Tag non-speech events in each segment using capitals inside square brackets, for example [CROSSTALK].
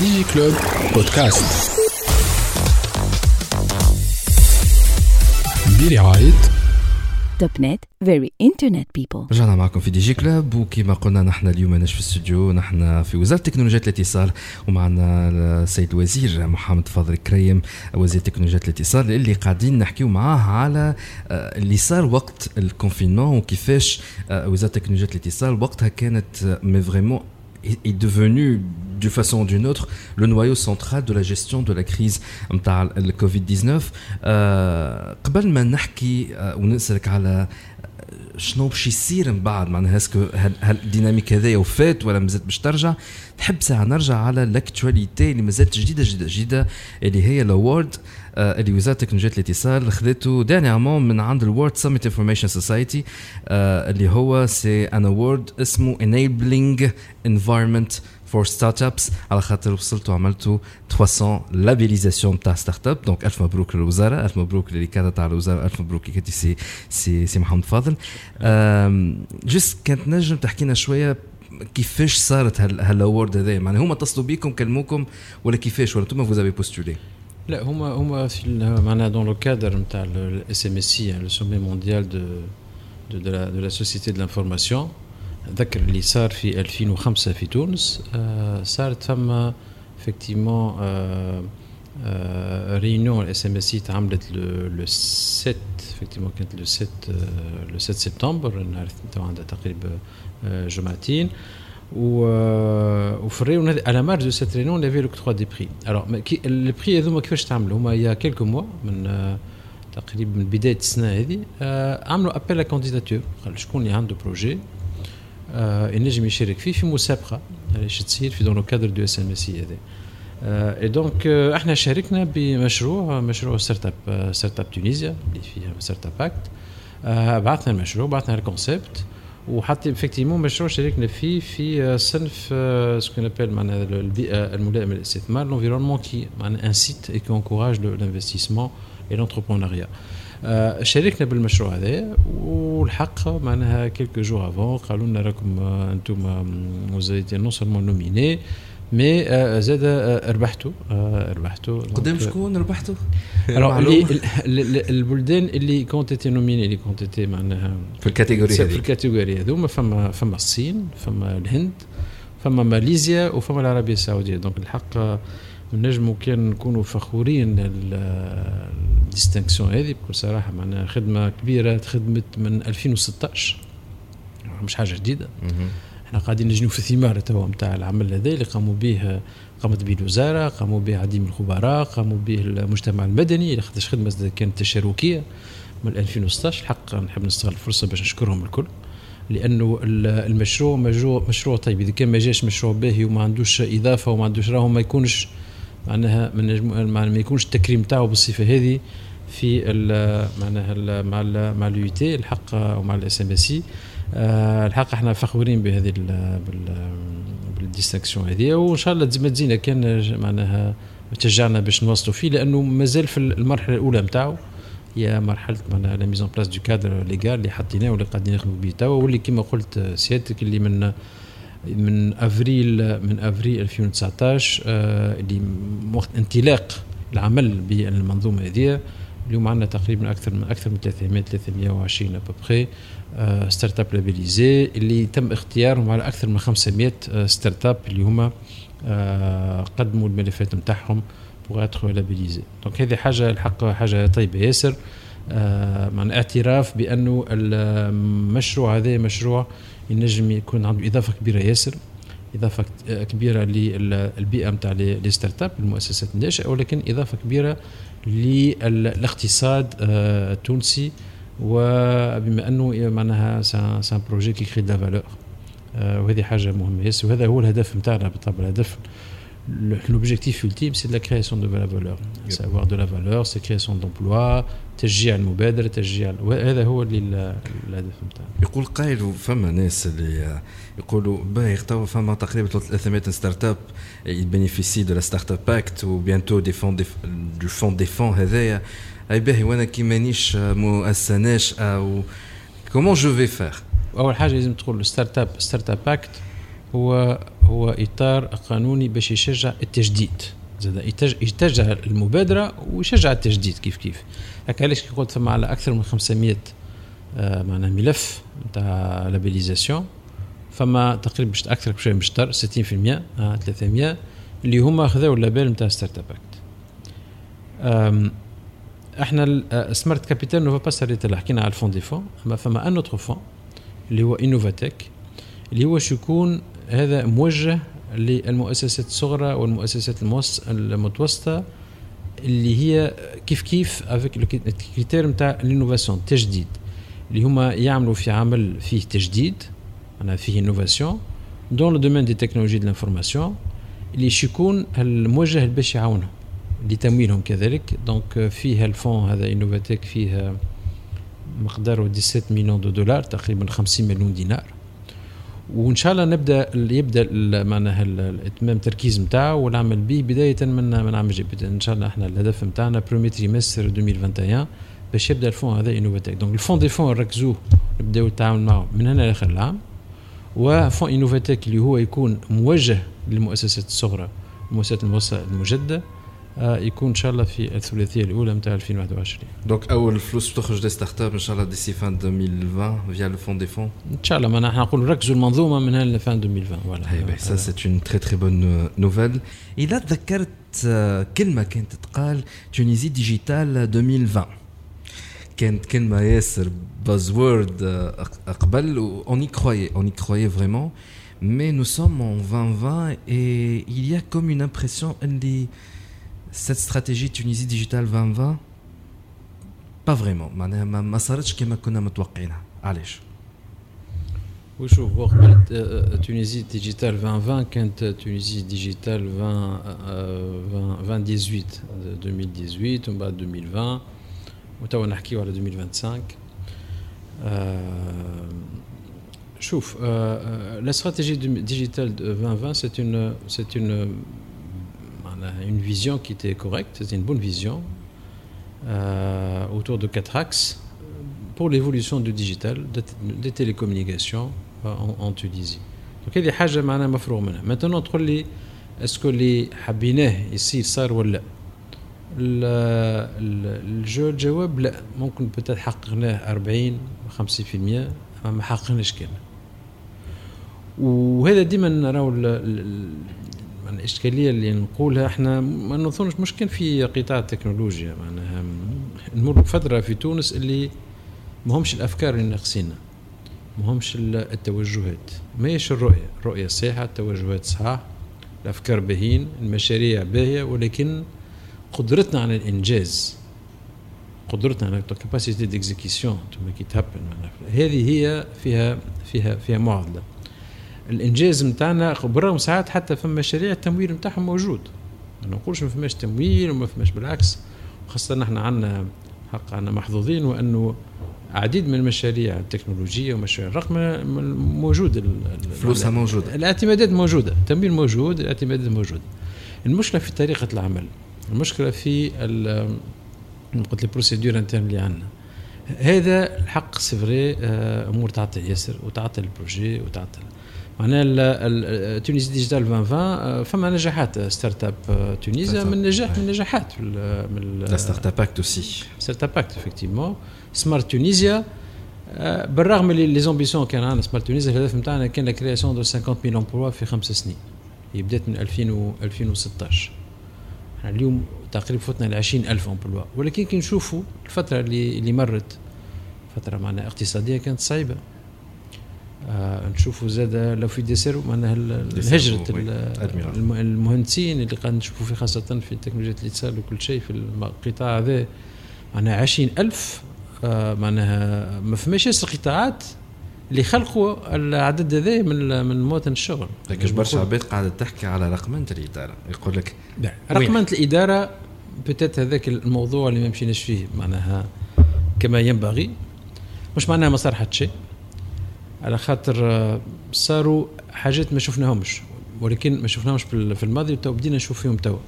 DigiClub podcast برعاية Topnet very internet people رجعنا معكم في DigiClub وكما قلنا نحن اليوم ماناش في الاستوديو نحن في وزارة تكنولوجيا الاتصال ومعنا السيد الوزير محمد فاضل كريم وزير تكنولوجيا الاتصال اللي قاعدين نحكيو معاه على آه، اللي صار وقت ال confinement وكيفاش آه، وزارة تكنولوجيا الاتصال وقتها كانت mais vraiment est devenu d'une façon ou d'une autre le noyau central de la gestion de la crise نتاع الكوفيد 19 آه، قبل ما نحكي آه، ونسألك على شنو باش يصير من بعد؟ معناها est-ce que هل ال dynamique هذايا وفات ولا مازال باش ترجع؟ تحب ساعة نرجع على ال actualité اللي مازالت جديدة جديدة جديدة اللي هي ال award اللي وزارة تكنولوجيا الاتصال خذته dernièrement من عند ال World Summit Information Society اللي هو c'est un award اسمه enabling environment for startups على خاطر وصلتوا عملتوا 300 labellisations تاع startup donc ألف مبروك للوزارة ألف مبروك للكادة تاع الوزارة ألف مبروك كي سي سي سي محمد فاضل. juste كانت نجم تحكي لنا شوية كيفاش صارت هال award هذا يعني هما اتصلوا بيكم كلموكم ولا كيفاش؟ ولا أنتم vous avez postulé لا هما هما في معناها dans le cadre نتاع ال SMSI le sommet mondial de de la de la société de l'information ذكر اللي صار في 2005 في تونس. آه صارت فما effectivement réunion ال SMSI تعملت le 7 effectivement كانت le 7 le 7 سبتمبر نهار عندها تقريبا جمعتين و وفي ال réunion هذه على marge de cette réunion on avait l'octroi des prix الوغ les prix هذوما كيفاش تعملوا هما il y a quelques mois من تقريبا من بدايه السنة هذه عملوا appel à candidature شكون اللي عنده projet ينجم يشارك فيه في مسابقه علاش تصير في dans le cadre du SMSI هذا et donc إحنا شاركنا بمشروع مشروع startup Startup Tunisia اللي فيها Startup Act بعثنا المشروع بعثنا ال concept وحتى effectivement مشروع شاركنا فيه في صنف ce qu'on appelle معناها البيئه الملائمه للاستثمار l'environnement qui معناها incite et qui encourage l'investissement et l'entrepreneuriat شاركنا بالمشروع هذا والحق معناها quelques jours avant قالوا لنا راكم أنتم vous étiez non seulement nominés mais زاد ربحتوا ربحتوا قدام شكون ربحتوا؟ [LAUGHS] البلدان اللي qui ont été nominés اللي qui ont été معناها في ال catégorie في ال catégorie هذوما فما فما الصين فما الهند فما ماليزيا وفما العربية السعودية. donc الحق نجموا كان نكونوا فخورين ال distinction هذه بكل صراحة معناها خدمة كبيرة خدمت من 2016 مش حاجة جديدة. إحنا قاعدين نجنوا في الثمار توا نتاع العمل هذا اللي قاموا به قامت به الوزارة قاموا به عديد من الخبراء قاموا به المجتمع المدني اللي خدش خدمة كانت تشاركية من 2016 الحق نحب نستغل الفرصة باش نشكرهم الكل لأنه المشروع مشروع مشروع طيب. إذا كان ما جاش مشروع باهي وما عندوش إضافة وما عندوش راهو ما يكونش معناها ما يكونش التكريم تاعه بالصفة هذه في معناها مع ال مع ال UIT الحق ومع ال SMSI الحق إحنا فخورين بهذه بال distinction هذه. وان شاء الله ما تزينا كان معناها تشجعنا باش نوصلوا فيه لأنه مازال في المرحلة الأولى نتاعو. هي مرحلة معناها la mise en place du cadre légal اللي حطيناه واللي قاعدين نخدموا به توا. واللي كما قلت سيادتك اللي من من افريل من أفريل 2019 اللي وقت انطلاق العمل بالمنظومة هذه. اليوم عندنا تقريبا أكثر من أكثر من 300 320 à peu près startups labellisées اللي تم اختيارهم على أكثر من 500 startups اللي هما قدموا الملفات نتاعهم pour être labellisées donc هذه حاجة الحق حاجة طيبة. ياسر مع اعتراف بأنه المشروع هذا مشروع ينجم يكون عنده إضافة كبيرة. ياسر؟ إضافة كبيرة للبيئه نتاع les startups المؤسسات الناشئه ولكن إضافة كبيرة للاقتصاد التونسي وبما أنه معناها c'est un projet qui crée de valeur وهذه حاجة مهمة. ياسر وهذا هو الهدف نتاعنا بالطبع الهدف l'objectif ultime c'est de la création de la valeur yep. savoir de la valeur c'est création d'emplois تشجيع المبادرة تشجيع هذا هو اللي الهدف نتاعنا يقول قائل فما ناس اللي يقولوا باهي توا فما تقريبا 300 startups يبينيفيسيو du la Startup Act وbientôt des fonds du fonds des fonds هذايا. أي باهي وأنا كي مانيش مؤسسة ناشئه comment je vais faire أول حاجة لازم تقول startup Startup Act هو هو إطار قانوني باش يشجع التجديد. زاد يشجع المبادرة ويشجع التجديد كيف كيف. هكا علاش كي قلت ثم على أكثر من 500 آه معناها ملف نتاع labellisation. فما تقريبا أكثر بشويه من 60% آه 300 اللي هما خذاو ال label نتاع Startup Act إحنا Smart Capital ne pas s'arrêter حكينا على ال fonds des fonds أما فما un autre fonds اللي هو InnovaTech اللي هو شو هذا موجه للمؤسسات الصغرى والمؤسسات المتوسطة اللي هي كيف كيف avec ال critère نتاع ال innovation التجديد. اللي هما يعملوا في عمل فيه تجديد أنا فيه innovation dans le domaine des technologies de l'information اللي يكون الموجه باش يعاونهم لتمويلهم كذلك. donc فيها ال fonds هذا InnovaTech فيه مقداره 17 مليون de دولار تقريبا 50 مليون دينار. وإن شاء الله نبدأ يبدأ معناها الاتمام التركيز نتاعو والعمل به بداية من من عام الجاي إن شاء الله إحنا الهدف نتاعنا premier trimestre 2021 باش يبدأ ال fonds هذا InnovaTech donc ال fonds des fonds ركزوه نبدأو التعامل معه من هنا لآخر العام. وفون انوفاتيك اللي هو يكون موجه للمؤسسات الصغرى المؤسسات المجدده آه، يكون إن شاء الله في الثلاثية الأولى نتاع 2021 donc اول فلوس تخرج des startups ان شاء الله d'ici fin 2020 via le fonds des fonds إن شاء الله ما نحن نقول ركزوا المنظومة من هنا ل fin 2020 voilà ça c'est une très très bonne nouvelle إذا تذكرت كلمة كانت تقال Tunisie Digitale 2020 كانت كلمة ياسر buzzword قبل اون y croyait on y croyait vraiment. Mais nous sommes en 2020 et il y a comme une impression اللي cette stratégie Tunisie Digital 2020 pas vraiment معناها ما صارتش كما كنا متوقعينها علاش؟ وشوف هو قبل Tunisie Digitale 2020 كانت Tunisie Digitale 2018 2018 ومن بعد 2020 وتوا نحكيو على 2025 شوف la stratégie digitale 2020 c'est un c'est un une vision qui était correcte, c'était une bonne vision, euh, autour de quatre axes pour l'évolution du digital, des télécommunications euh, en, en, Tunisie. Donc il y a des choses Maintenant, est-ce que les حابيناه يصير صار ولا الجو الجواب لا ممكن بتات حققناه 40 50% ما حققناش كان وهذا ديما نراو الإشكالية اللي نقولها إحنا ما نظنش مش كان في قطاع التكنولوجيا معناها نمر بفترة في تونس اللي ما همش الأفكار اللي ناقصينا ما همش التوجهات. ماهيش الرؤية الرؤية صحيحة التوجهات صحاح الأفكار باهين المشاريع باهية ولكن قدرتنا على الإنجاز قدرتنا على كاباسيتي ديكزيكيسيون هذه هي فيها فيها فيها معضلة. الإنجاز نتاعنا بالرغم ساعات حتى فما مشاريع التمويل نتاعهم موجود. ما نقولش ما فماش تمويل وما فماش بالعكس خاصة نحن عندنا حق عندنا محظوظين وأنه عديد من المشاريع التكنولوجية ومشاريع الرقم موجود. فلوسها موجودة. الاعتمادات موجودة التمويل موجود الاعتمادات موجودة. المشكلة في طريقة العمل المشكلة في قلت ال procédures internes اللي عندنا. هذا الحق c'est آه، أمور تعطل ياسر وتعطل ال projet وتعطل معناها تونس digital 2020 فما نجاحات Startup Tunisia من نجاح من النجاحات من la Startup Act aussi Startup Act effectivement Smart Tunisia بالرغم اللي les ambitions كان عندنا Smart Tunisia الهدف نتاعنا كان la création de 50 mille emplois في خمس سنين. هي بدات من 2000 و 2016 اليوم تقريبا فتنا ل 20000 امبلوا ولكن كي نشوفوا الفترة اللي اللي مرت فترة معناها اقتصادية كانت صعيبة. آه نشوفوا زاد لو في ديسير معناها هجرة المهندسين اللي قاعد نشوفوا فيه خاصة في تكنولوجيا الاتصال وكل شيء في القطاع هذا معناها عشرين ألف آه معناها ما فماش ياسر قطاعات اللي خلقوا العدد هذا من من مواطن الشغل. لكن برشا عباد قاعدة تحكي على رقمنة الإدارة. يقول لك رقمنة الإدارة بتات هذاك الموضوع اللي ما مشيناش فيه معناها كما ينبغي مش معناها ما صار حتى شيء على خاطر آه، صاروا حاجات ما شفناهمش ولكن ما شفناهمش في الماضي تو بدينا نشوف فيهم توا.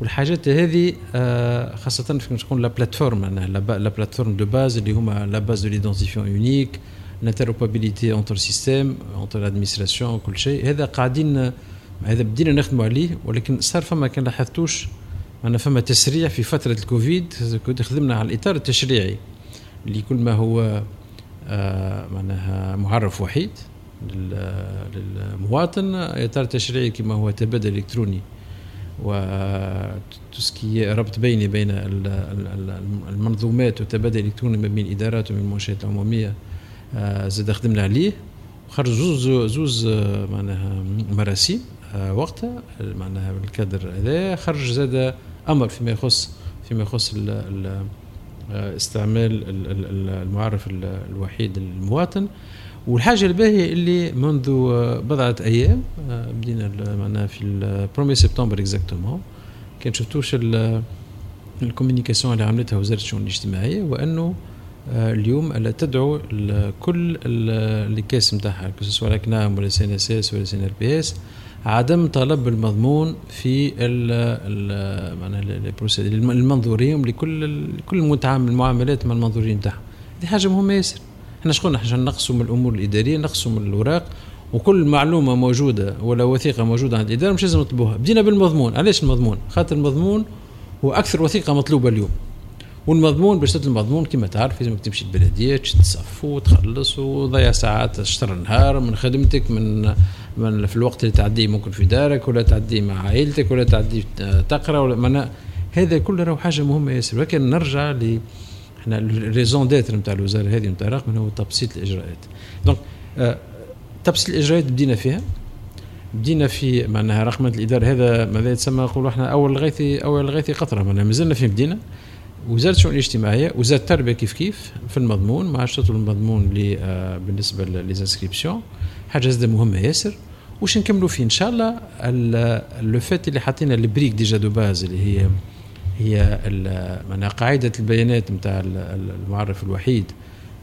والحاجات هذه آه، خاصة في تكون la plateforme معناها la plateforme de base اللي هما la base de l'identifiant unique l'interopérabilité entre le système entre l'administration كل شيء. هذا قاعدين هذا بدينا نخدموا عليه ولكن صار فما كان لاحظتوش أنا فما تسريع في فترة الكوفيد كنت خدمنا على الإطار التشريعي اللي كل ما هو معناها معرف وحيد للمواطن إطار تشريعي كما هو تبادل إلكتروني. وتسكي ربط بيني بين المنظومات والتبادل الإلكتروني ما بين الإدارات ومن المنشآت العمومية آه زاد خدمنا عليه. خرج زوز زوز آه، معناها مراسيم آه، وقتها معناها الكادر هذا خرج زاد أمر فيما يخص فيما يخص آه، استعمال المعرف الوحيد للمواطن والحاجة الباهية اللي منذ بضعة أيام بدينا معناها في ال premier septembre exactement كان شفتوش ال communication اللي عملتها وزارة الشؤون الاجتماعية وأنه آه، اليوم ألا تدعو كل ال caisses نتاعها سواء كنام ولا سي ان اس اس ولا سي ان ار بي اس عدم طلب المضمون في معناها المنظورين لكل كل المتعامل المعاملات مع المنظورين نتاعهم هذه حاجة مهمة ياسر. إحنا عشان نقصوا من الأمور الإدارية من الأوراق وكل معلومة موجودة ولا وثيقة موجودة عند الإدارة مش لازم نطلبوها. بدينا بالمضمون. علاش المضمون؟ خاطر المضمون هو أكثر وثيقة مطلوبة اليوم. والمضمون باش تدل المضمون كما تعرف لازمك تمشي البلديه تصف وتخلص وضيع ساعات شطر النهار من خدمتك من من في الوقت اللي تعديه ممكن في دارك ولا تعديه مع عائلتك ولا تعديه تقرأ ولا منا هذا كله راهو حاجة مهمة ياسر. ولكن نرجع ل إحنا ال raison d'être نتاع الوزارة هذه نتاع الرقم هو تبسيط الإجراءات. donc آه تبسيط الإجراءات بدينا فيها. بدينا في معناها رقمنه الإدارة هذا ماذا يتسمى؟ نقولوا إحنا أول الغيث أول الغيث قطرة. معناها مازلنا في بدينا؟ وزاره الشؤون الاجتماعية وزاره التربيه كيف كيف في المضمون ما عادش المضمون آه، بالنسبة لل inscription. حاجة زادة مهمة ياسر. واش نكملوا فيه إن شاء الله لو فات اللي حطينا ال brique déjà de base اللي هي هي معناها قاعدة البيانات نتاع المعرف الوحيد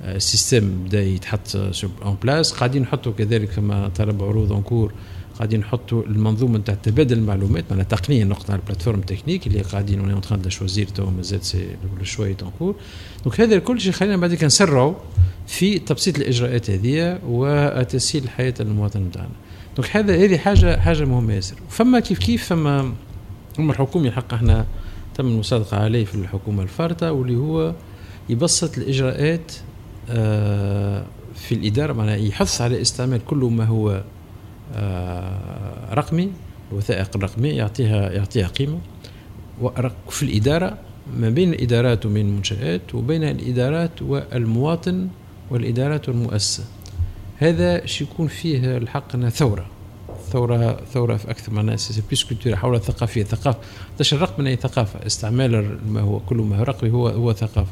ال système آه، بدا يتحط en place قاعدين نحطوا كذلك كما طلب عروض en cours قاعدين نحطوا المنظومة نتاع تبادل المعلومات معناها تقنيا نقطه ال plateforme technique اللي قاعدين en train de choisir تو مازال سي شوية تنكور donc هذا الكل شيء خلينا بعد نسرعوا في تبسيط الإجراءات هذه وتسهيل حياه المواطن نتاعنا. donc هذا هذه حاجة حاجة مهمة ياسر فما كيف كيف فما الأمر الحكومي الحق إحنا تم المصادقة عليه في الحكومة الفارطة واللي هو يبسط الإجراءات آه، في الإدارة معناها يحث على استعمال كل ما هو رقمي الوثائق الرقمية يعطيها يعطيها قيمة. في الإدارة ما بين الإدارات وبين المنشآت وبين الإدارات والمواطن والإدارات والمؤسسة. هذا شي يكون فيه الحق أنها ثورة. ثورة ثورة في أكثر من بليس كولتور حول الثقافية الثقافة تش الرقم من أي ثقافة. استعمال ما هو كل ما هو رقمي هو هو ثقافة.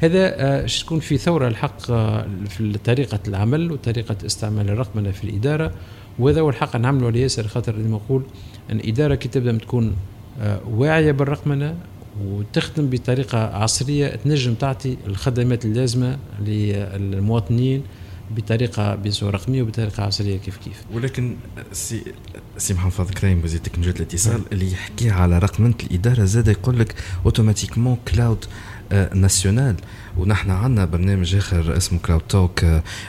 هذا آه، تكون في ثورة الحق آه، في طريقة العمل وطريقة استعمال الرقمنة في الإدارة. وهذا هو الحق نعمله لياسر خاطر ديما نقول أن الاداره كي تبدا تكون آه، واعية بالرقمنة وتخدم بطريقة عصرية تنجم تعطي الخدمات اللازمة للمواطنين بطريقة بيسو رقمية وبطريقة عصرية كيف كيف. ولكن سي سي محمد كريم وزير تكنولوجيا الاتصال اللي يحكي على رقمنة الإدارة زاد يقول لك automatiquement cloud national ونحن عندنا برنامج آخر اسمه cloud توك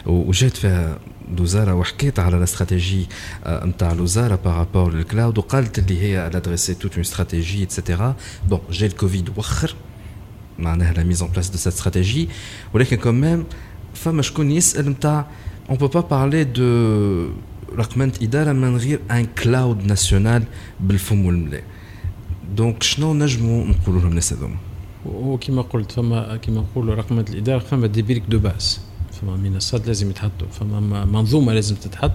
وجات فيها الوزاره وحكيت على الاستراتيجي نتاع الوزاره par rapport لل cloud وقالت اللي هي a dressé toute une stratégie et cetera bon جا الكوفيد وخر. معناها la mise en place de cette stratégie ولكن quand même فما شكون يسأل نتاع on peut pas parler de رقمنة إدارة من غير un cloud national بالفم والملاء. donc شنو نجموا نقولوا لهم الناس هذوما؟ وكما قلت فما كما نقولوا رقمنة الإدارة فما des briques de base. فما منصات لازم يتحطوا. فما منظومة لازم تتحط.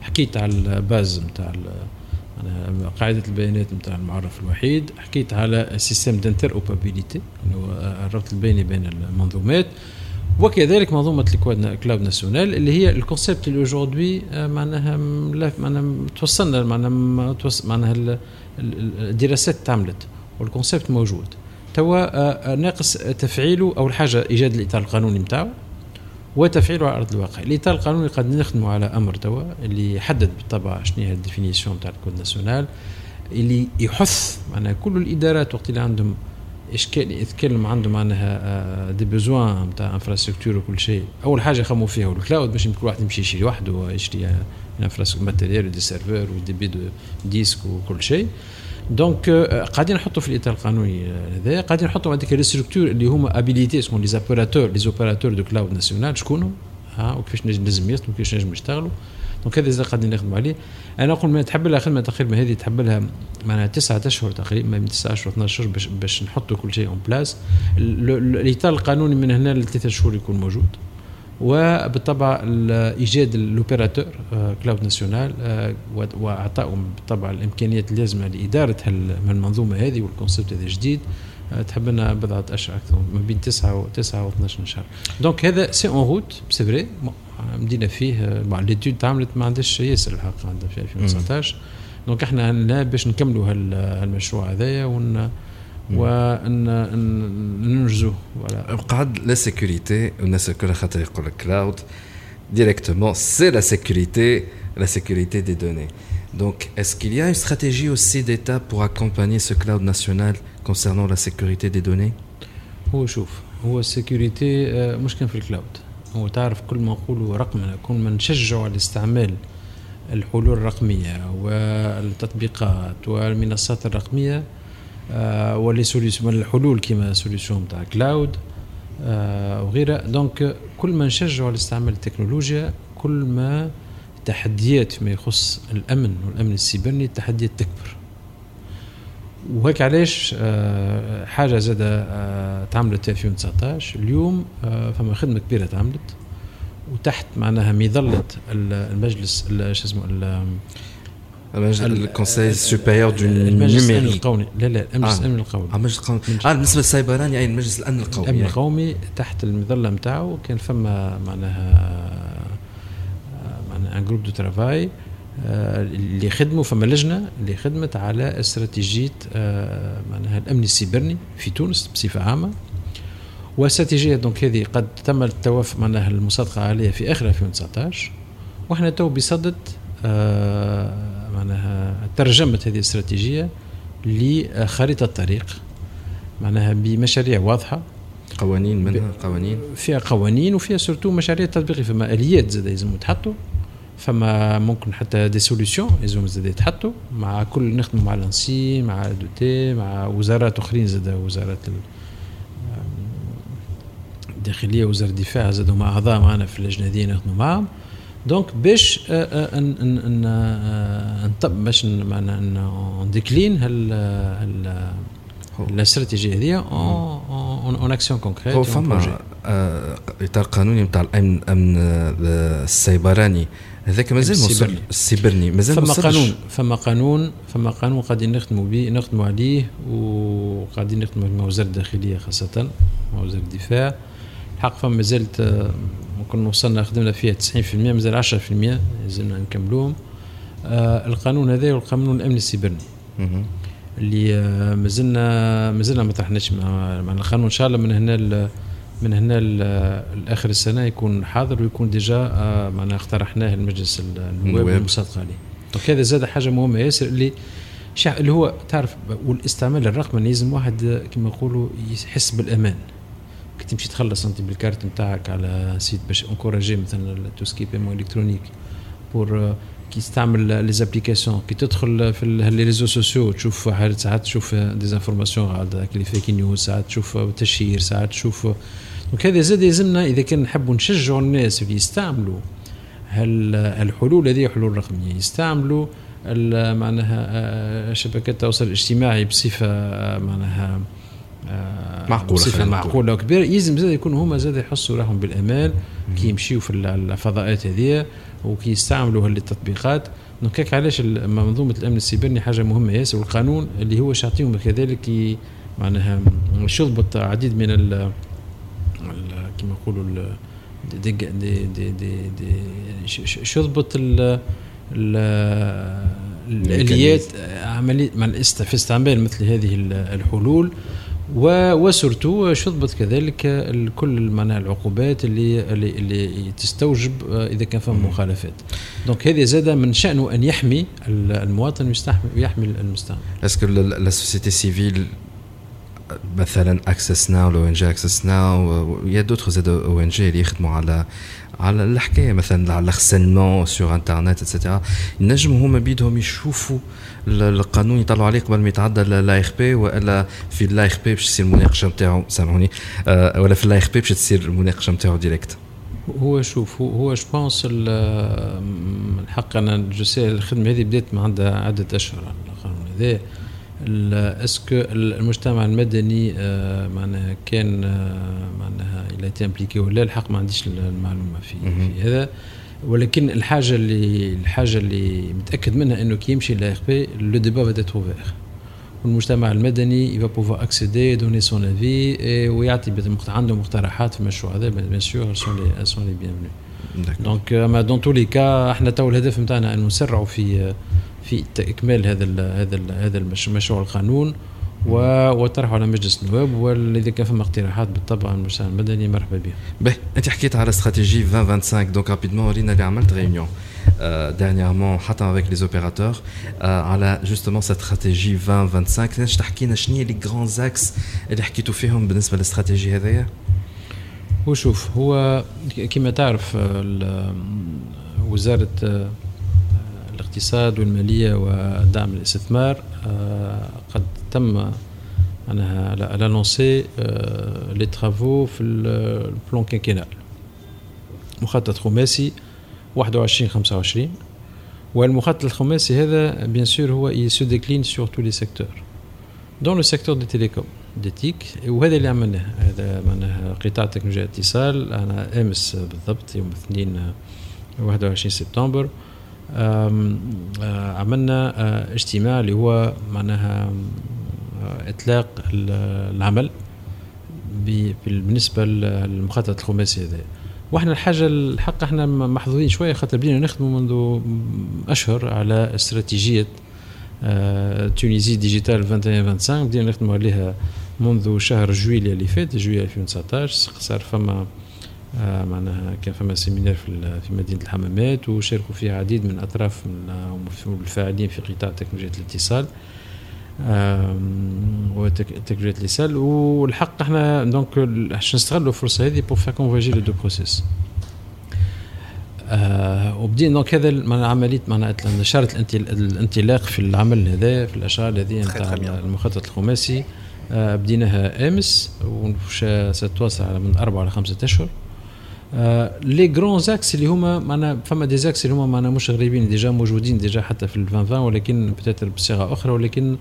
حكيت على ال base نتاع قاعدة البيانات نتاع المعرف الوحيد. حكيت على système d'interopérabilité الربط البيني بين المنظومات. وكذلك منظومة ال cloud national اللي هي ال concept اللي aujourd'hui آه، معناها معناها توصلنا معناها معناها الدراسات تعملت وال concept موجود. توا آه، آه، ناقص تفعيله أول حاجة إيجاد الإطار القانوني نتاعو وتفعيله على أرض الواقع. الاطار القانوني قد نخدموا على أمر توا اللي يحدد بالطبع شنو هي ال définition تاع ال cloud national اللي يحث معناها كل الإدارات وقت اللي عندهم إشكال يتكلم عنده معناها des besoins نتاع infrastructure وكل شيء. أول حاجة يخموا فيها ال cloud باش كل واحد يمشي يشري وحده يشري infrastructure matériel des serveurs و des baies de disques وكل شيء. donc قاعدين نحطوا في الإطار القانوني هذا قاعدين نحطوا هذيك les structures اللي هما habilités اسمهم les opérateurs les opérateurs de cloud national شكونهم ها وكيفاش نجم يخدموا وكيفاش نجم يشتغلوا donc هذا قاعدين نخدموا عليه. أنا نقول ما تحب لها خدمة تقريبا هذه تحب لها معناها تسعة أشهر تقريبا من تسعة أشهر 12 اشهر باش باش نحطوا كل شيء en place الإطار القانوني من هنا لثلاثة شهور يكون موجود. وبالطبع ايجاد ال opérateur cloud national واعطائهم بالطبع الإمكانيات اللازمة لإدارة المنظومة هذه وال concept هذا جديد. آه، تحب لنا بضعه اشهر أكثر ما بين 9 و 9 و 12 شهر. donc هذا c'est en route c'est vrai مدينا فيه l'étude تعملت ما عندهاش ياسر الحق عندها في 2019 donc إحنا هنا باش نكملوا هالمشروع هذايا ون وننجزوا voilà قعد la sécurité والناس الكل خاطر يقول لك cloud directement, c'est la sécurité, la sécurité des données. Donc, est-ce qu'il y a une stratégie aussi d'État pour accompagner ce cloud national concernant la sécurité des données? هو شوف هو ال sécurité مش كان في ال cloud هو تعرف كل ما نقولوا رقمنا كل ما نشجعوا على استعمال الحلول الرقمية والتطبيقات والمنصات الرقمية آه، و les solutions الحلول كيما solution تاع cloud آه، وغيرها donc كل ما نشجعوا على استعمال التكنولوجيا كل ما التحديات فيما يخص الأمن والأمن السيبرني التحديات تكبر. وهيك علاش آه، حاجة زادة تعملت في 2019 اليوم فما خدمة كبيرة تعملت وتحت معناها مظلة المجلس شو اسمه ال conseil supérieur du numérique القومي. لا لا المجلس الامن القومي. آه المجلس القومي. آه بالنسبة للسيبراني يعني المجلس الامن القومي الامن القومي تحت المظلة نتاعو كان فما معناها معناها un groupe de travail اللي خدموا فما لجنة اللي خدمت على استراتيجية معناها الأمن السيبرني في تونس بصفة عامة. واستراتيجيه donc هذه قد تم التوافق معناها المصادقة عليها في اخر 2019 وإحنا تو بصدد معناها ترجمة هذه الاستراتيجية لخريطة طريق معناها بمشاريع واضحة. قوانين منها؟ قوانين؟ فيها قوانين وفيها surtout مشاريع تطبيقية فما آليات زاد لازم يتحطوا فما ممكن حتى des solutions لازم زاد يتحطوا مع كل نخدموا مع ال ANSI مع دوتي مع وزارات أخرين زاد وزاره الداخلية وزارة الدفاع زادوا مع أعضاء معنا في اللجنة دي نخدموا معهم donc باش نطب باش معنا ن décliner هال هال الاستراتيجيه هذه en actions concrètes هو فما إطار قانوني نتاع الأمن الامن السيبراني. هذاك مازال السيبرني. السيبرني مازال فما قانون فما قانون فما قانون قاعدين نخدموا به نخدموا عليه وقاعدين نخدموا مع وزارة الداخلية خاصة مع وزارة الدفاع. الحق فما مازالت كنا وصلنا خدمنا فيها 90% مازال 10% لازمنا نكملوهم. آه القانون هذا والقانون الامن السيبرني. اللي آه مازلنا مازلنا ما طرحناش مع, مع القانون. إن شاء الله من هنا من هنا لآخر السنة يكون حاضر ويكون déjà آه معنا اقترحناه المجلس النواب المصادقه عليه. donc هذا زاد حاجة مهمة ياسر اللي اللي هو تعرف والإستعمال الرقمي لازم واحد كما يقولوا يحس بالأمان. كي تمشي تخلص أنت بالكارت نتاعك على site باش encourager مثلا tout ce qui est paiement électronique pour كي تستعمل les applications كي تدخل في les réseaux sociaux تشوف ساعات تشوف désinformation غالطه ك les fake news ساعات تشوف تشهير ساعات تشوف donc هذا زاد يلزمنا إذا كان نحبوا نشجعوا الناس اللي يستعملوا هالحلول هذه حلول رقمية. يستعملوا معناها شبكات التواصل الاجتماعي بصفة معناها معقولة صفة معقولة وكبيرة. يلزم زاد يكونوا هما زاد يحسوا راهم بالأمان كي يمشيوا في الفضاءات هذه وكي يستعملوا هالتطبيقات. donc هيك علاش منظومة الأمن السيبراني حاجة مهمة ياسر. والقانون اللي هو يعطيهم كذلك معناها يضبط عديد من ال كما نقولوا دي دي دي دي, دي يضبط ال الآليات عمليه في استعمال مثل هذه الحلول. وسورتو شضبط كذلك كل معناها العقوبات اللي اللي, اللي تستوجب آه، إذا كان فما مخالفات. دونك هذه زاد من شانه أن يحمي المواطن ويحمي المستعمل est-ce que la société civile مثلا Access Now l'ONG Access Now il y a d'autres زاد ONG اللي يخدموا على على الحكاية مثلا على ال harcèlement sur internet et cetera ينجموا هما بيدهم يشوفوا القانون يطلعوا عليه قبل ما يتعدى l'ARP وإلا في l'ARP باش تصير المناقشه نتاعو سامحوني آه، ولا في l'ARP باش تصير المناقشه نتاعو direct هو شوف هو je pense الحق أنا je sais الخدمة هذه بدأت من عندها عدة أشهر القانون هذا. est-ce que المجتمع المدني آه، معناها كان آه، معناها il est impliqué ولا الحق ما عنديش المعلومة في, في هذا. ولكن الحاجة اللي الحاجة اللي متأكد منها إنه كي يمشي l'ARP le débat va s'ouvrir والمجتمع المدني il va pouvoir accéder donner son avis ويعطي عنده مقترحات في المشروع هذا bien sûr sont les sont les bienvenus donc mais dans tous les cas إحنا تو الهدف نتاعنا انه نسرعوا في في إكمال هذا ال هذا ال هذا المشروع القانون. وطرحه على مجلس النواب واذا كان فما اقتراحات بالطبع المجتمع المدني مرحبا بها. باهي أنت حكيت على استراتيجي 2025 donc rapidement ورينا اللي عملت réunion dernièrement حتى avec les opérateurs على justement cette stratégie 2025 تنجم تحكي لنا شنو هي les grands axes اللي حكيتوا فيهم بالنسبة للاستراتيجي هذايا؟ وشوف هو كما تعرف وزارة الاقتصاد والمالية ودعم الاستثمار قد تم معناها lancer les travaux في ال plan quinquennal مخطط خماسي 21 25 والمخطط الخماسي هذا bien sûr هو il se décline sur tous les secteurs dont le secteur des télécoms des TIC وهذا اللي عملناه. هذا معناها قطاع تكنولوجيا الاتصال. أنا أمس بالضبط يوم الاثنين 21 سبتمبر عملنا اجتماع اللي هو معناها إطلاق العمل بالنسبة للمخطط الخماسي هذا وإحنا الحاجة الحق إحنا محظوظين شوية خاطر بدينا نخدموا منذ أشهر على استراتيجية Tunisie Digitale 21 بدينا نخدموا عليها منذ شهر جويليا اللي فات جويليا 2019 صار فما آه، معناها كان فما séminaire في في مدينة الحمامات وشاركوا فيه عديد من اطراف من الفاعلين في قطاع تكنولوجيا الاتصال. وتكنولوجيا الاتصال والحق إحنا donc باش نستغلوا الفرصة هذه pour faire converger les deux process آه وبدينا donc هذا معناها عملية معناها نشرت الانطلاق في العمل هذا في الاشهر هذه نتاع المخطط الخماسي. آه بديناها أمس وستواصل على من أربع لخمسه أشهر. les grands axes اللي هما معنا فما des axes اللي هما معنا مش غريبين déjà موجودين déjà حتى في 2020 ولكن peut-être بصيغة أخرى ولكن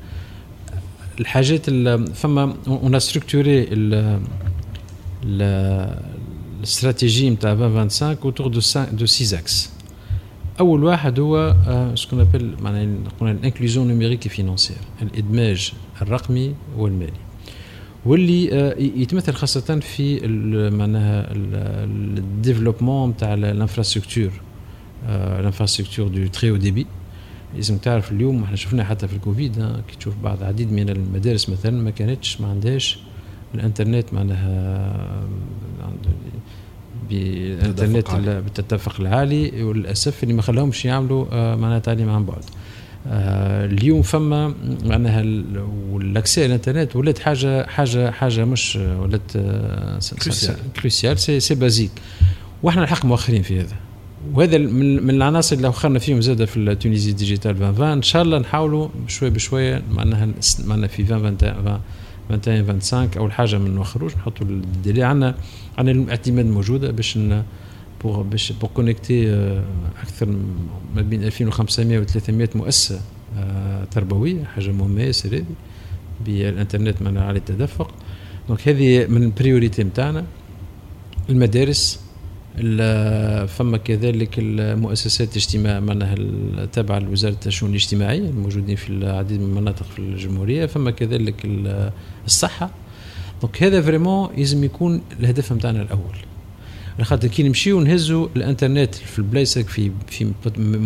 الحاجات فما on a structuré الاستراتيجيه نتاع 2025 autour de de six axes أول واحد هو ce qu'on appelle معناها نقول ال inclusion numérique financière الإدماج الرقمي والمالي. واللي آه، يتمثل خاصة في معناها ال développement تاع ال infrastructure ال infrastructure de très haut débit. لازم تعرف اليوم إحنا شفنا حتى في الكوفيد كي تشوف بعض عديد من المدارس مثلا ما كانتش ما عندهاش الإنترنت معناها بالانترنت بالتدفق العالي وللاسف اللي ما خلاهمش يعملوا آه، معناها تعليم عن بعد. آه، اليوم فما معناها وال accès الانترنت ولات حاجة حاجة حاجة مش ولات cruciale c'est c'est basique وإحنا الحق مؤخرين في هذا. وهذا من, من العناصر اللي أخرنا فيهم زاد في ال Tunisie Digitale 2020 إن شاء الله نحاولوا بشوي بشويه معناها معناها في 2021 25 أول حاجة ما نوخروش نحطوا ال délai عندنا عندنا الاعتماد موجوده باش pour باش pour connecter أكثر ما بين 2500 و 300 مؤسسة تربوية حاجة مهمة ياسر هذه بالإنترنت من على التدفق. donc هذه من ال priorité نتاعنا المدارس فما كذلك المؤسسات الاجتماع معناها التابعه لوزاره الشؤون الاجتماعيه الموجودين في العديد من المناطق في الجمهورية. فما كذلك الصحة. donc هذا vraiment لازم يكون الهدف نتاعنا الأول خاطر كي نمشيو نهزوا الانترنت في البلايص في في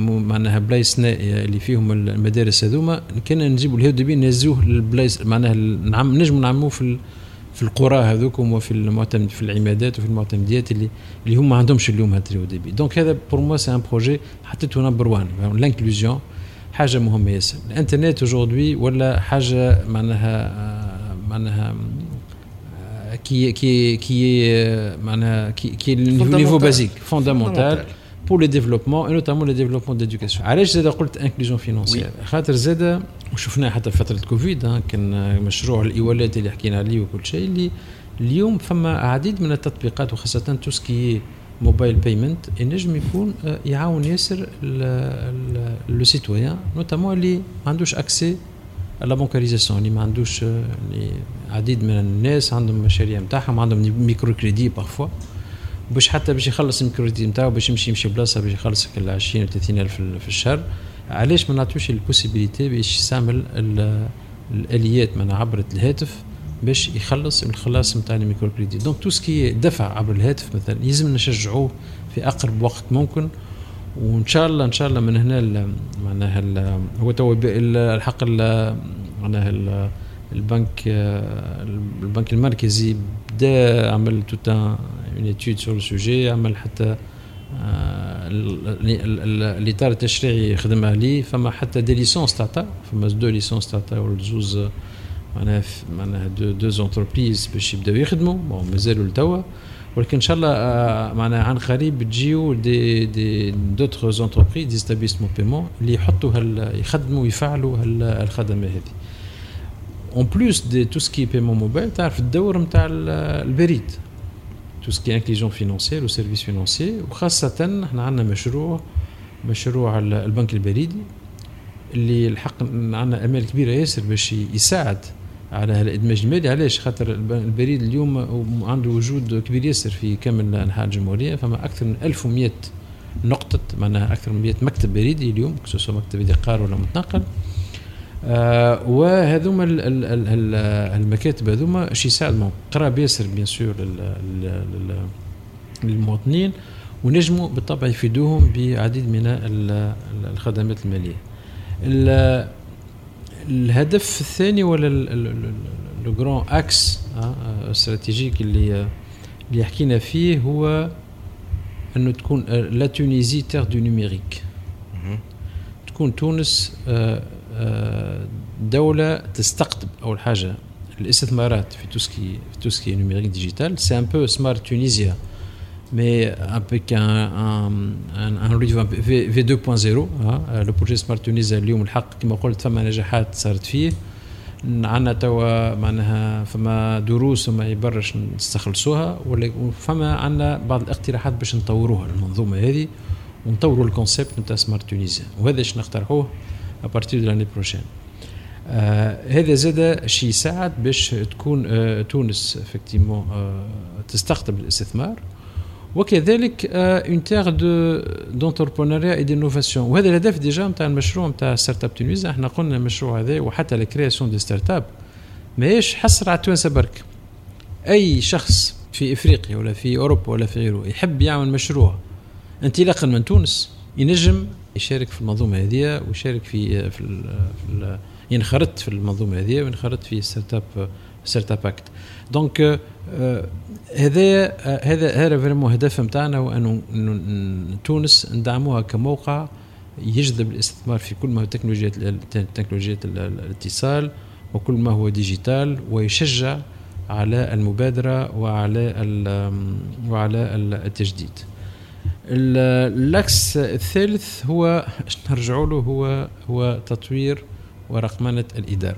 معناها بلايص اللي فيهم المدارس هذوما كان نجيبوا الهيو دي نهزوه للبلايص معناها نعم نجموا نعملوه في في القرى هذوكم وفي المعتمد في العمادات وفي المعتمديات اللي اللي هم ما عندهمش اليوم هال très haut débit. donc هذا pour moi c'est un projet حطيته number 1 l'inclusion حاجة مهمة ياسر. الانترنت aujourd'hui ولا حاجة معناها معناها qui qui qui معناها qui qui niveau basique fondamental pour les développements notamment les développements d'éducation علاش زاد قلت inclusion financière خاطر زاد وشفناه حتى في فتره كوفيد كان مشروع ال e-wallet اللي حكينا عليه وكل شيء اللي اليوم فما عديد من التطبيقات وخاصه tout ce qui mobile payment ينجم يكون يعاون ياسر le citoyen notamment اللي ما عندوش accès la bancarisation اللي ما عندوش اللي عديد من الناس عندهم مشاريع نتاعهم عندهم micro-crédit parfois باش حتى باش يخلص ال micro-crédit نتاعو باش يمشي يمشي بلاصة باش يخلص 20 و 30 ألف في الشهر. علاش ما نعطوش ال possibilité باش يستعمل الآليات من عبر الهاتف باش يخلص الخلاص نتاع ال micro-crédit donc tout ce qui دفع عبر الهاتف مثلا يلزم نشجعوه في أقرب وقت ممكن. وإن شاء الله إن شاء الله من هنا معناها هو تو الحق معناها البنك البنك المركزي بدا عمل toute une étude sur sujet عمل حتى آه، الإطار التشريعي خدم عليه فما حتى des licences تعطات فما deux licences تعطات ولا زوز معناها معناها deux deux entreprises باش يبداو يخدموا. مازالوا لتوا. ولكن إن شاء الله آه، معناها عن قريب تجيو des des d'autres entreprises d'établissements paiement اللي يحطوا هال يخدموا ويفعلوا الخدمة هذه. en plus de tout ce qui paiement mobile تعرف الدور نتاع البريد. tout ce qui inclusion financière و services financiers وخاصة إحنا عندنا مشروع مشروع البنك البريدي اللي الحق عندنا امال كبيرة ياسر باش يساعد على الإدماج المالي. علاش؟ خاطر البريد اليوم عنده وجود كبير ياسر في كامل أنحاء الجمهورية فما أكثر من 1100 نقطة معناها أكثر من 100 مكتب بريدي اليوم سواء مكتب إدقار ولا متنقل آه وهذوما المكاتب هذوما شي يساعد قراب ياسر bien sûr للمواطنين ونجموا بالطبع يفيدوهم بعديد من الخدمات المالية. الهدف الثاني ولا le grand axe stratégique اللي اللي حكينا فيه هو أنه تكون la Tunisie terre de numérique. تكون تونس آه، آه، دولة تستقطب أول حاجة الاستثمارات في توسكي في توسكي نيميريك ديجيتال سي ان بو سمارت تونيزيا mais avec un, un, un, un revu في 2.0 le projet Smart Tunisia اليوم الحق كما قلت فما نجاحات صارت فيه عندنا توا معناها فما دروس وما يبرش نستخلصوها وفما عندنا بعض الاقتراحات باش نطوروها المنظومه هذه ونطوروا ال concept نتاع Smart Tunisia وهذا إيش نقترحوه à partir de l'année prochaine هذا زاد شيء يساعد باش تكون آه تونس effectivement آه تستقطب الاستثمار وكذلك une terre de d'entrepreneuriat et d'innovation وهذا الهدف déjà نتاع المشروع نتاع startup تونس إحنا قلنا المشروع هذا وحتى ال création des startups ماهيش حصر على التوانسة برك. أي شخص في إفريقيا ولا في أوروبا ولا في غيره يحب يعمل مشروع انطلاقا من تونس ينجم يشارك في المنظومة هذه ويشارك في في, ال في ال ينخرط في المنظومة هذه وينخرط في startup Startup Act donc هذا هذا هذا vraiment هدف نتاعنا هو أنه تونس ندعموها كموقع يجذب الاستثمار في كل ما هو تكنولوجيات تكنولوجيات الاتصال وكل ما هو digital ويشجع على المبادرة وعلى وعلى التجديد. ال axe الثالث هو نرجعوا له هو هو تطوير ورقمنة الإدارة.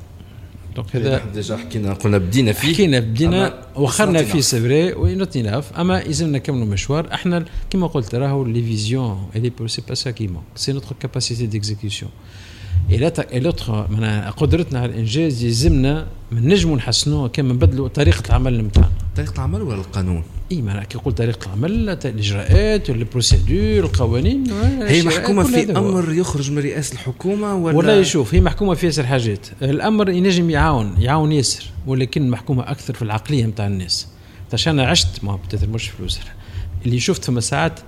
donc هذا déjà حكينا قلنا بدينا فيه. حكينا بدينا وخرنا فيه سي اناف أما يلزمنا نكملوا مشوار إحنا كما قلت راهو les visions et c'est pas ça qui manque c'est notre capacité d'exécution et l'autre معناها قدرتنا على الإنجاز يلزمنا نجموا نحسنوها كما نبدلوا طريقة العمل نتاعنا. طريقة العمل ولا القانون؟ إي معناها كي قلت طريقة العمل الإجراءات ال procédures القوانين هي محكومة في أمر يخرج من رئاسة الحكومة ولا؟ ولا يشوف هي محكومة في ياسر حاجات. الأمر ينجم يعاون يعاون ياسر ولكن محكومة أكثر في العقلية نتاع الناس. أنا عشت ما مش في الوزاره اللي شفت فما ساعات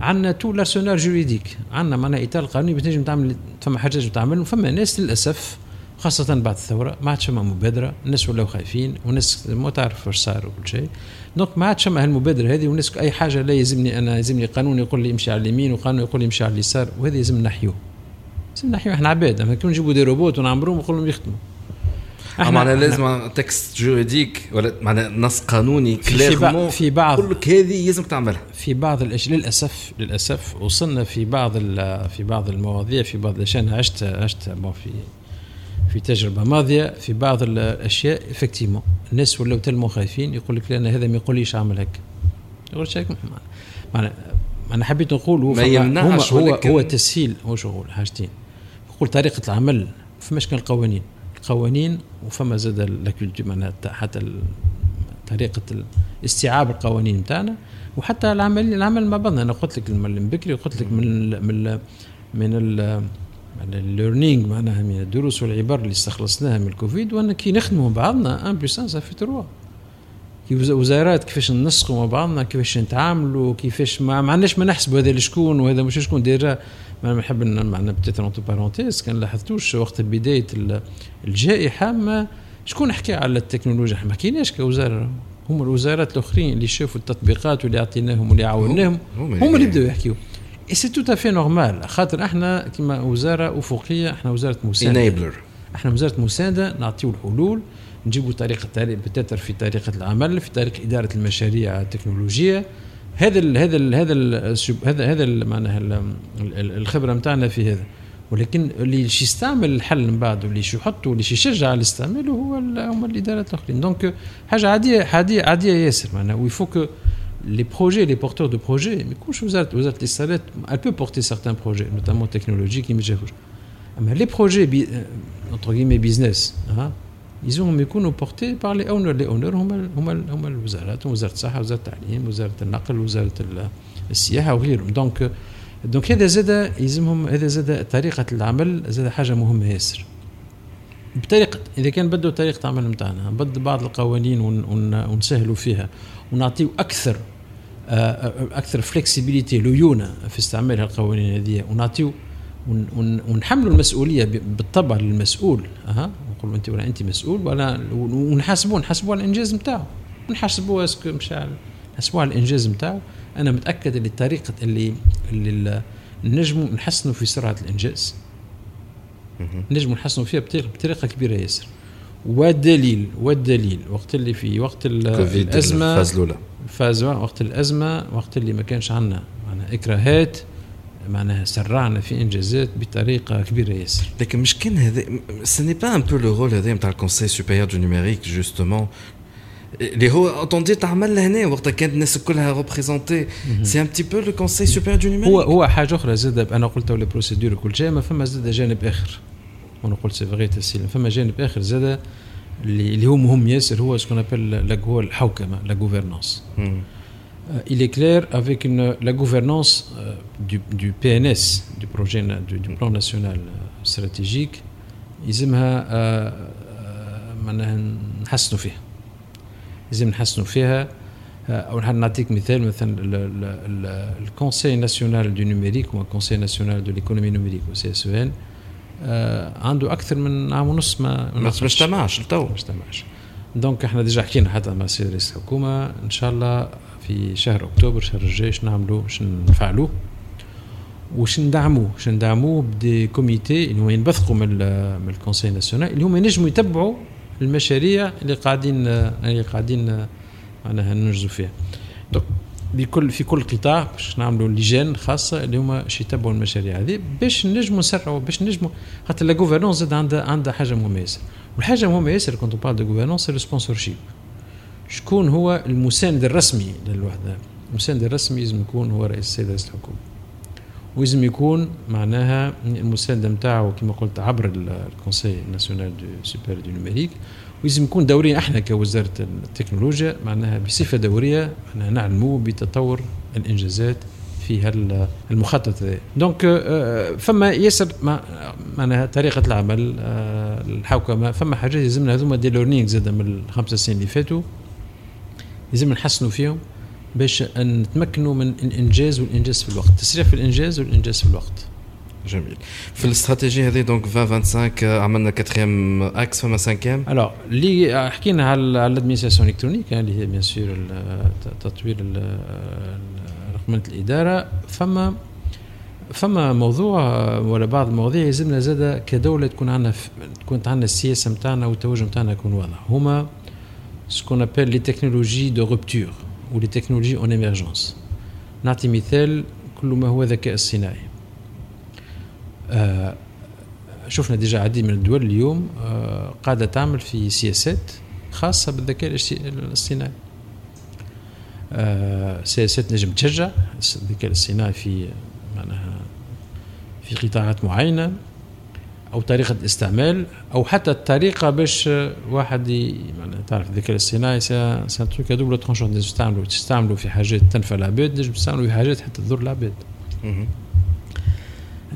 عندنا تو l'arsenal juridique. عندنا معناها إطار قانوني باش تنجم تعمل فما حاجات تعمل فما ناس للأسف خاصة بعد الثورة ما عادش فما مبادرة الناس ولاو خايفين والناس ما تعرف واش صار وكل شيء. donc ما عادش فما هالمبادرة هذه والناس أي حاجة لا يلزمني أنا يلزمني قانون يقول لي امشي على اليمين وقانون يقول لي امشي على اليسار وهذا يلزم نحيوه. لازم نحيوه. إحنا عباد اما كون نجيبوا des robots ونعمروهم ونقول لهم يخدموا. إحنا معناها لازم texte juridique ولا معناها نص قانوني clairement في بعض يقول لك هذه لازم تعملها. في بعض الاشياء للاسف للأسف وصلنا في بعض في بعض المواضيع في بعض الأشياء أنا عشت عشت في في تجربة ماضية في بعض الأشياء. افكتيمون الناس ولاو تلمو خايفين يقول لك أنا هذا ما يقوليش أعمل هيك يقول لك معناها أنا حبيت نقول هو ما هو, هو, هو تسهيل هو شغل حاجتين. نقول طريقة العمل فماش كان القوانين. القوانين وفما زاد معناها حتى طريقة استيعاب القوانين نتاعنا. وحتى العمل العمل مع بعضنا أنا قلت لك من بكري قلت لك من من من من ال learning معناها من الدروس والعبر اللي استخلصناها من الكوفيد وأن كي نخدموا بعضنا en puissance في trois. كي وزارات كيفاش ننسقوا مع بعضنا كيفاش نتعاملوا كيفاش ما عندناش ما نحسبوا هذا شكون وهذا مش شكون. déjà ما نحب معنا peut-être entre parenthèses كان لاحظتوش وقت بداية الجائحة ما شكون حكى على التكنولوجيا؟ ما حكيناش كوزارة. هم الوزارات الأخرين اللي شافوا التطبيقات واللي أعطيناهم واللي عاوناهم هم اللي بداوا يحكيوا c'est tout à fait normal خاطر إحنا كما وزارة أفقية إحنا وزارة مساندة. enabler إحنا وزارة مساندة نعطيو الحلول نجيبوا طريقة بتاتر في طريقة العمل في طريقه إدارة المشاريع التكنولوجية. هذا ال هذا ال هذا ال هذا هذا معناها الخبرة نتاعنا في هذا. ولكن اللي يستعمل الحل من بعد واللي شي يحطه واللي يشجع على استعماله هو هما الإدارات الأخرين. donc حاجة عادية عادية عادية ياسر. معناها il faut que les projets, les porteurs de projets, mais quand vous êtes, vous êtes les elle peut porter certains projets, notamment technologiques, mais les projets, entre guillemets, business, hein, ils ont يكونوا portés par les owners. Les owners هما هما هما الوزارات وزاره الصحه وزاره التعليم وزاره النقل وزاره السياحه وغيرهم donc هذا زاد يلزمهم هذا زاد طريقه العمل زاد حاجة مهمه ياسر بطريقه إذا كان بدوا طريقه العمل نتاعنا نبدل بعض القوانين ونسهلوا فيها ونعطيو أكثر أكثر فلكسبيليتي ليونة في استعمال القوانين هذه. ونعطيو ونحملوا المسؤولية بالطبع للمسؤول أها؟ نقول أنت ولا أنت مسؤول ولا ونحاسبوه نحاسبوه على الإنجاز نتاعو نحاسبوه أسكو مش نحاسبوه على الإنجاز نتاعو أنا متأكد اللي الطريقة اللي اللي نجموا نحسنوا في سرعة الإنجاز. نجموا نحسنوا فيها بطريقة كبيرة ياسر. والدليل والدليل وقت اللي في وقت الأزمة الفاز الأولى. الفاز وقت الأزمة وقت اللي ما كانش عندنا. معناها اكراهات معناها سرعنا في إنجازات بطريقة كبيرة ياسر. لكن مش كان هذا سي با ان بو لو رول هذا نتاع الكونسي سوبيريور دو نيميريك جوستومون اللي هو أتوندي تعمل هنا وقت كانت الناس كلها ريبريزونتي سي ان بتي بو لو كونسي سوبيريور دو نيميريك هو هو حاجة أخرى زاد أنا قلت لي بروسيدور وكل شيء ما فما زاد جانب آخر. وأنا قلت سي فغي فما جانب آخر زاد اللي, اللي هو مهم ياسر هو سكون ابل هو الحوكمه لا غوفرنانس il est clair avec une, la gouvernance euh, du, du, PNS, du projet du, du plan national stratégique, يلزمها معناها نحسنوا فيها لازم نحسنوا فيها أو نعطيك مثال مثلا ال Conseil national du numérique هو ال Conseil national de l'économie numérique أو CSN عنده أكثر من عام ونص ما ما اجتمعش لتو ما اجتمعش. donc إحنا déjà حكينا حتى مع سيد رئيس الحكومة إن شاء الله في شهر أكتوبر الشهر الجاي نعملوا شنو نفعلوا وش ندعموه شنو ندعموه par des comités اللي هما ينبثقوا من من ال Conseil national اللي هما ينجموا يتبعوا المشاريع اللي قاعدين اللي قاعدين معناها ننجزوا فيها. donc بكل في كل قطاع باش نعملوا لجان خاصة اللي هما باش يتبعوا المشاريع هذه باش نجموا نسرعوا باش نجموا خاطر la gouvernance زاد عندها عندها حاجة مهمه ياسر والحاجة المهمه ياسر quand on parle de gouvernance c'est ال sponsorship شكون هو المساند الرسمي للوحدة؟ المساند الرسمي لازم يكون هو رئيس السيد رئيس الحكومة. ولازم يكون معناها المسانده نتاعو كما قلت عبر ال Conseil national du super du numérique ولازم يكون دوريا إحنا كوزارة التكنولوجيا معناها بصفة دورية معناها نعلموا بتطور الإنجازات في المخطط هذا donc فما ياسر معناها طريقة العمل الحوكمة فما حاجات يلزمنا هذوما des learnings زاد من الخمسة سنين اللي فاتوا لازم نحسنوا فيهم باش نتمكنوا من الإنجاز والإنجاز في الوقت التسريع في الإنجاز والإنجاز في الوقت. جميل. في الاستراتيجية هذه دونك 2025 عملنا كاتريام إكس فما سانكيام الوغ اللي حكينا على الادمينستراسيون الكترونيك اللي هي بيان سور تطوير رقمنه الاداره فما فما موضوع ولا بعض المواضيع يلزمنا زاده كدولة تكون عندنا تكون عندنا السياسة نتاعنا والتوجه نتاعنا يكون واضح. هما ce qu'on appelle les technologies de rupture و les technologies en émergence نعطي مثال كل ما هو الذكاء الصناعي. شفنا déjà عديد من الدول اليوم آه قاعدة تعمل في سياسات خاصة بالذكاء الاصطناعي. آه سياسات نجم تشجع الذكاء الاصطناعي في معناها في قطاعات معينة أو طريقة الاستعمال أو حتى الطريقة باش واحد معناها تعرف الذكاء الاصطناعي سان تروك دوبل ترونشون تستعملوا تستعملوا في حاجات تنفع العباد تنجم تستعملوا في حاجات حتى تضر العباد.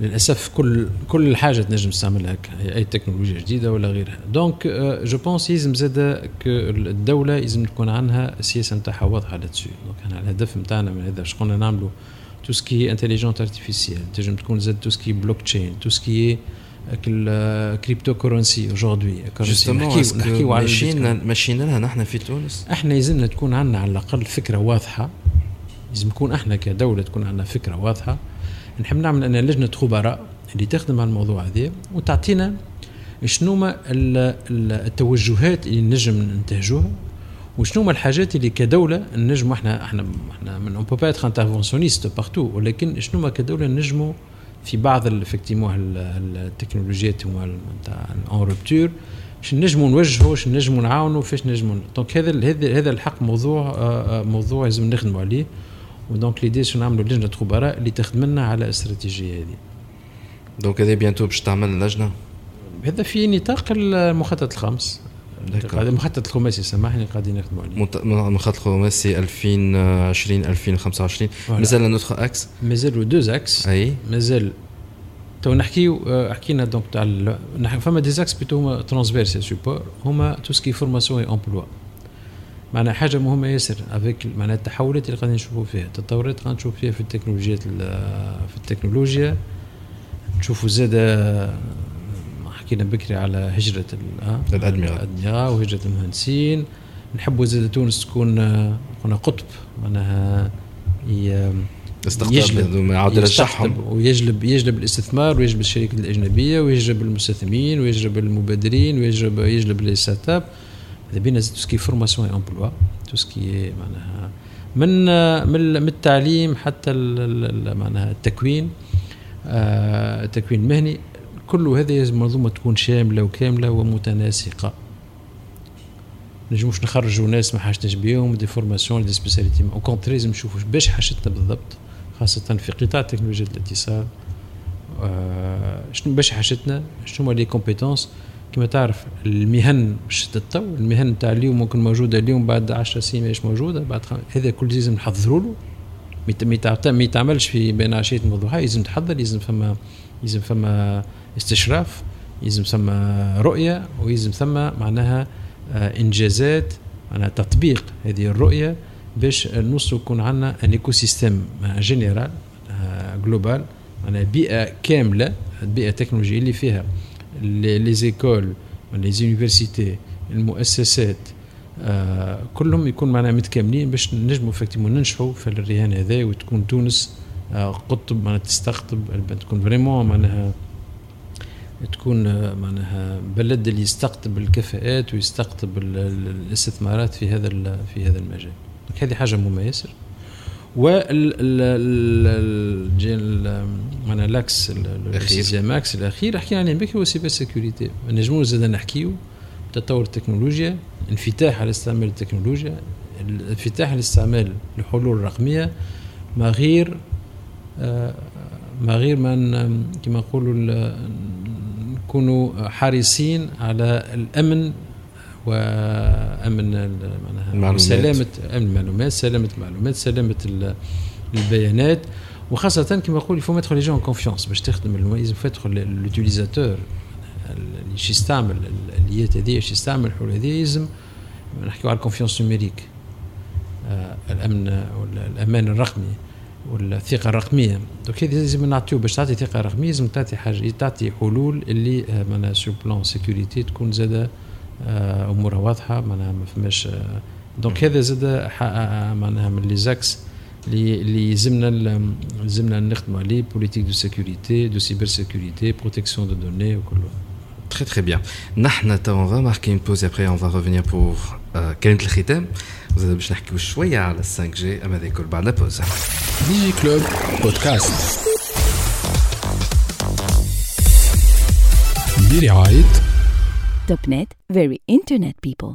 للأسف كل كل حاجة تنجم تستعملها أي تكنولوجيا جديدة ولا غيرها. دونك جو بونس يلزم زاد الدولة يلزم تكون عندها السياسة نتاعها واضحة لاتسو دونك الهدف نتاعنا من هذا. قلنا نعملوا tout ce qui est intelligence artificielle تنجم تكون زاد tout ce qui est blockchain tout ce qui est cryptocurrency aujourd'hui نحكيو ماشيين ماشيين لها نحن في تونس؟ إحنا يلزمنا تكون عندنا على الأقل فكرة واضحة. لازم نكون إحنا كدولة تكون عندنا فكرة واضحة. نحب نعمل أن لجنة خبراء اللي تخدم على الموضوع هذا وتعطينا شنو ما التوجهات اللي نجم ننتهجوها وشنو ما الحاجات اللي كدولة نجم إحنا إحنا إحنا من on peut être interventionniste partout ولكن شنو ما كدولة نجموا في بعض effectivement التكنولوجيات نتاع en rupture باش نجموا نوجهوا باش نجموا نعاونوا فاش نجموا donc هذا هذا هذا الحق موضوع آه، آه، موضوع لازم نخدموا عليه. و donc l'idée شو نعملوا لجنه خبراء اللي تخدم لنا على الاستراتيجيه هذه donc هذا bientôt باش تعمل لجنه هذا في نطاق المخطط الخامس المخطط الخماسي سامحني قاعدين نخدموا عليه المخطط الخماسي 2020 2025 مازال notre axe مازالوا deux axes et مازال تو نحكيو حكينا donc تاع فما des axes بيتو هما transverses support هما tout ce qui formation et emploi معناها حاجة مهمة ياسر افيك معناها التحولات اللي قاعدين نشوفوا فيها التطورات قاعدين نشوفوا فيها في التكنولوجيات في التكنولوجيا. نشوفوا زاد حكينا بكري على هجرة الأدمغة. الأدمغة وهجرة المهندسين. نحبوا زاد تونس تكون قلنا قطب معناها يجلب يعاود يرجعهم ويجلب يجلب الاستثمار ويجلب الشركات الأجنبية ويجلب المستثمرين ويجلب المبادرين ويجلب يجلب les start-up هذا بينا tout ce qui formation emploi tout ce qui معناها من من التعليم حتى معناها التكوين آه، التكوين المهني. كل هذه لازم تكون شاملة وكاملة ومتناسقة. نجموش نخرجوا ناس ما حاجتناش بيهم des formations des spécialités. au contraire لازم نشوفوا باش حاجتنا بالضبط خاصة في قطاع تكنولوجيا الاتصال. آه شنو باش حاجتنا؟ شنو هما les compétences كما تعرف المهن باش تتطور المهن تاع اليوم ممكن موجودة اليوم بعد 10 سنين ماهيش موجودة بعد خم... هذا كل لازم نحضروا له. ما يتعملش في بين عشيه وضحاها لازم تحضر لازم فما لازم فما استشراف لازم ثم رؤية ويلزم ثم معناها آه، إنجازات معناها تطبيق هذه الرؤية باش نوصلوا يكون عندنا un écosystème général global معناها بيئة كاملة البيئه التكنولوجيه اللي فيها. les écoles les universités المؤسسات كلهم يكون معنا متكاملين باش نجموا effectivement ننجحوا في الرهان هذا وتكون تونس آه قطب معناها تستقطب تكون vraiment معناها تكون آه، معناها بلد اللي يستقطب الكفاءات ويستقطب الاستثمارات في هذا في هذا المجال. هذه حاجة مهمه ياسر وال معنا l'axe ال sixième axe الأخير. حكينا عليه بكري هو cyber sécurité. نجمو زاد نحكيو تطور التكنولوجيا انفتاح على استعمال التكنولوجيا انفتاح على استعمال الحلول الرقمية ما غير آه، ما غير من كما نقولوا نكونوا حريصين على الأمن وأمن معناها سلامه أمن المعلومات سلامة المعلومات سلامة البيانات. وخاصة كما نقول il faut mettre les gens en confiance باش تخدم لازم تدخل l'utilisateur اللي يستعمل اليات هذه باش يستعمل الحلول هذه لازم نحكيو على ال confiance numérique آه الأمن ولا الأمان الرقمي والثقة الرقمية. donc هذه لازم نعطيو باش تعطي ثقة رقمية لازم تعطي حاجة تعطي حلول اللي آه، معناها sur plan sécurité تكون زادة أمورها واضحة معناها ما فماش donc هذا زاد معناها من les axes اللي اللي يلزمنا يلزمنا نخدموا عليه politique de sécurité de cyber sécurité protection de données وكله Très très bien. نحن تو on va marquer une pause et après on va revenir pour euh, كلمة الختام. وزاد باش نحكيو شوية على 5G أما هذا الكل بعد la pause. Digi Club Podcast برعاية Topnet, very internet people.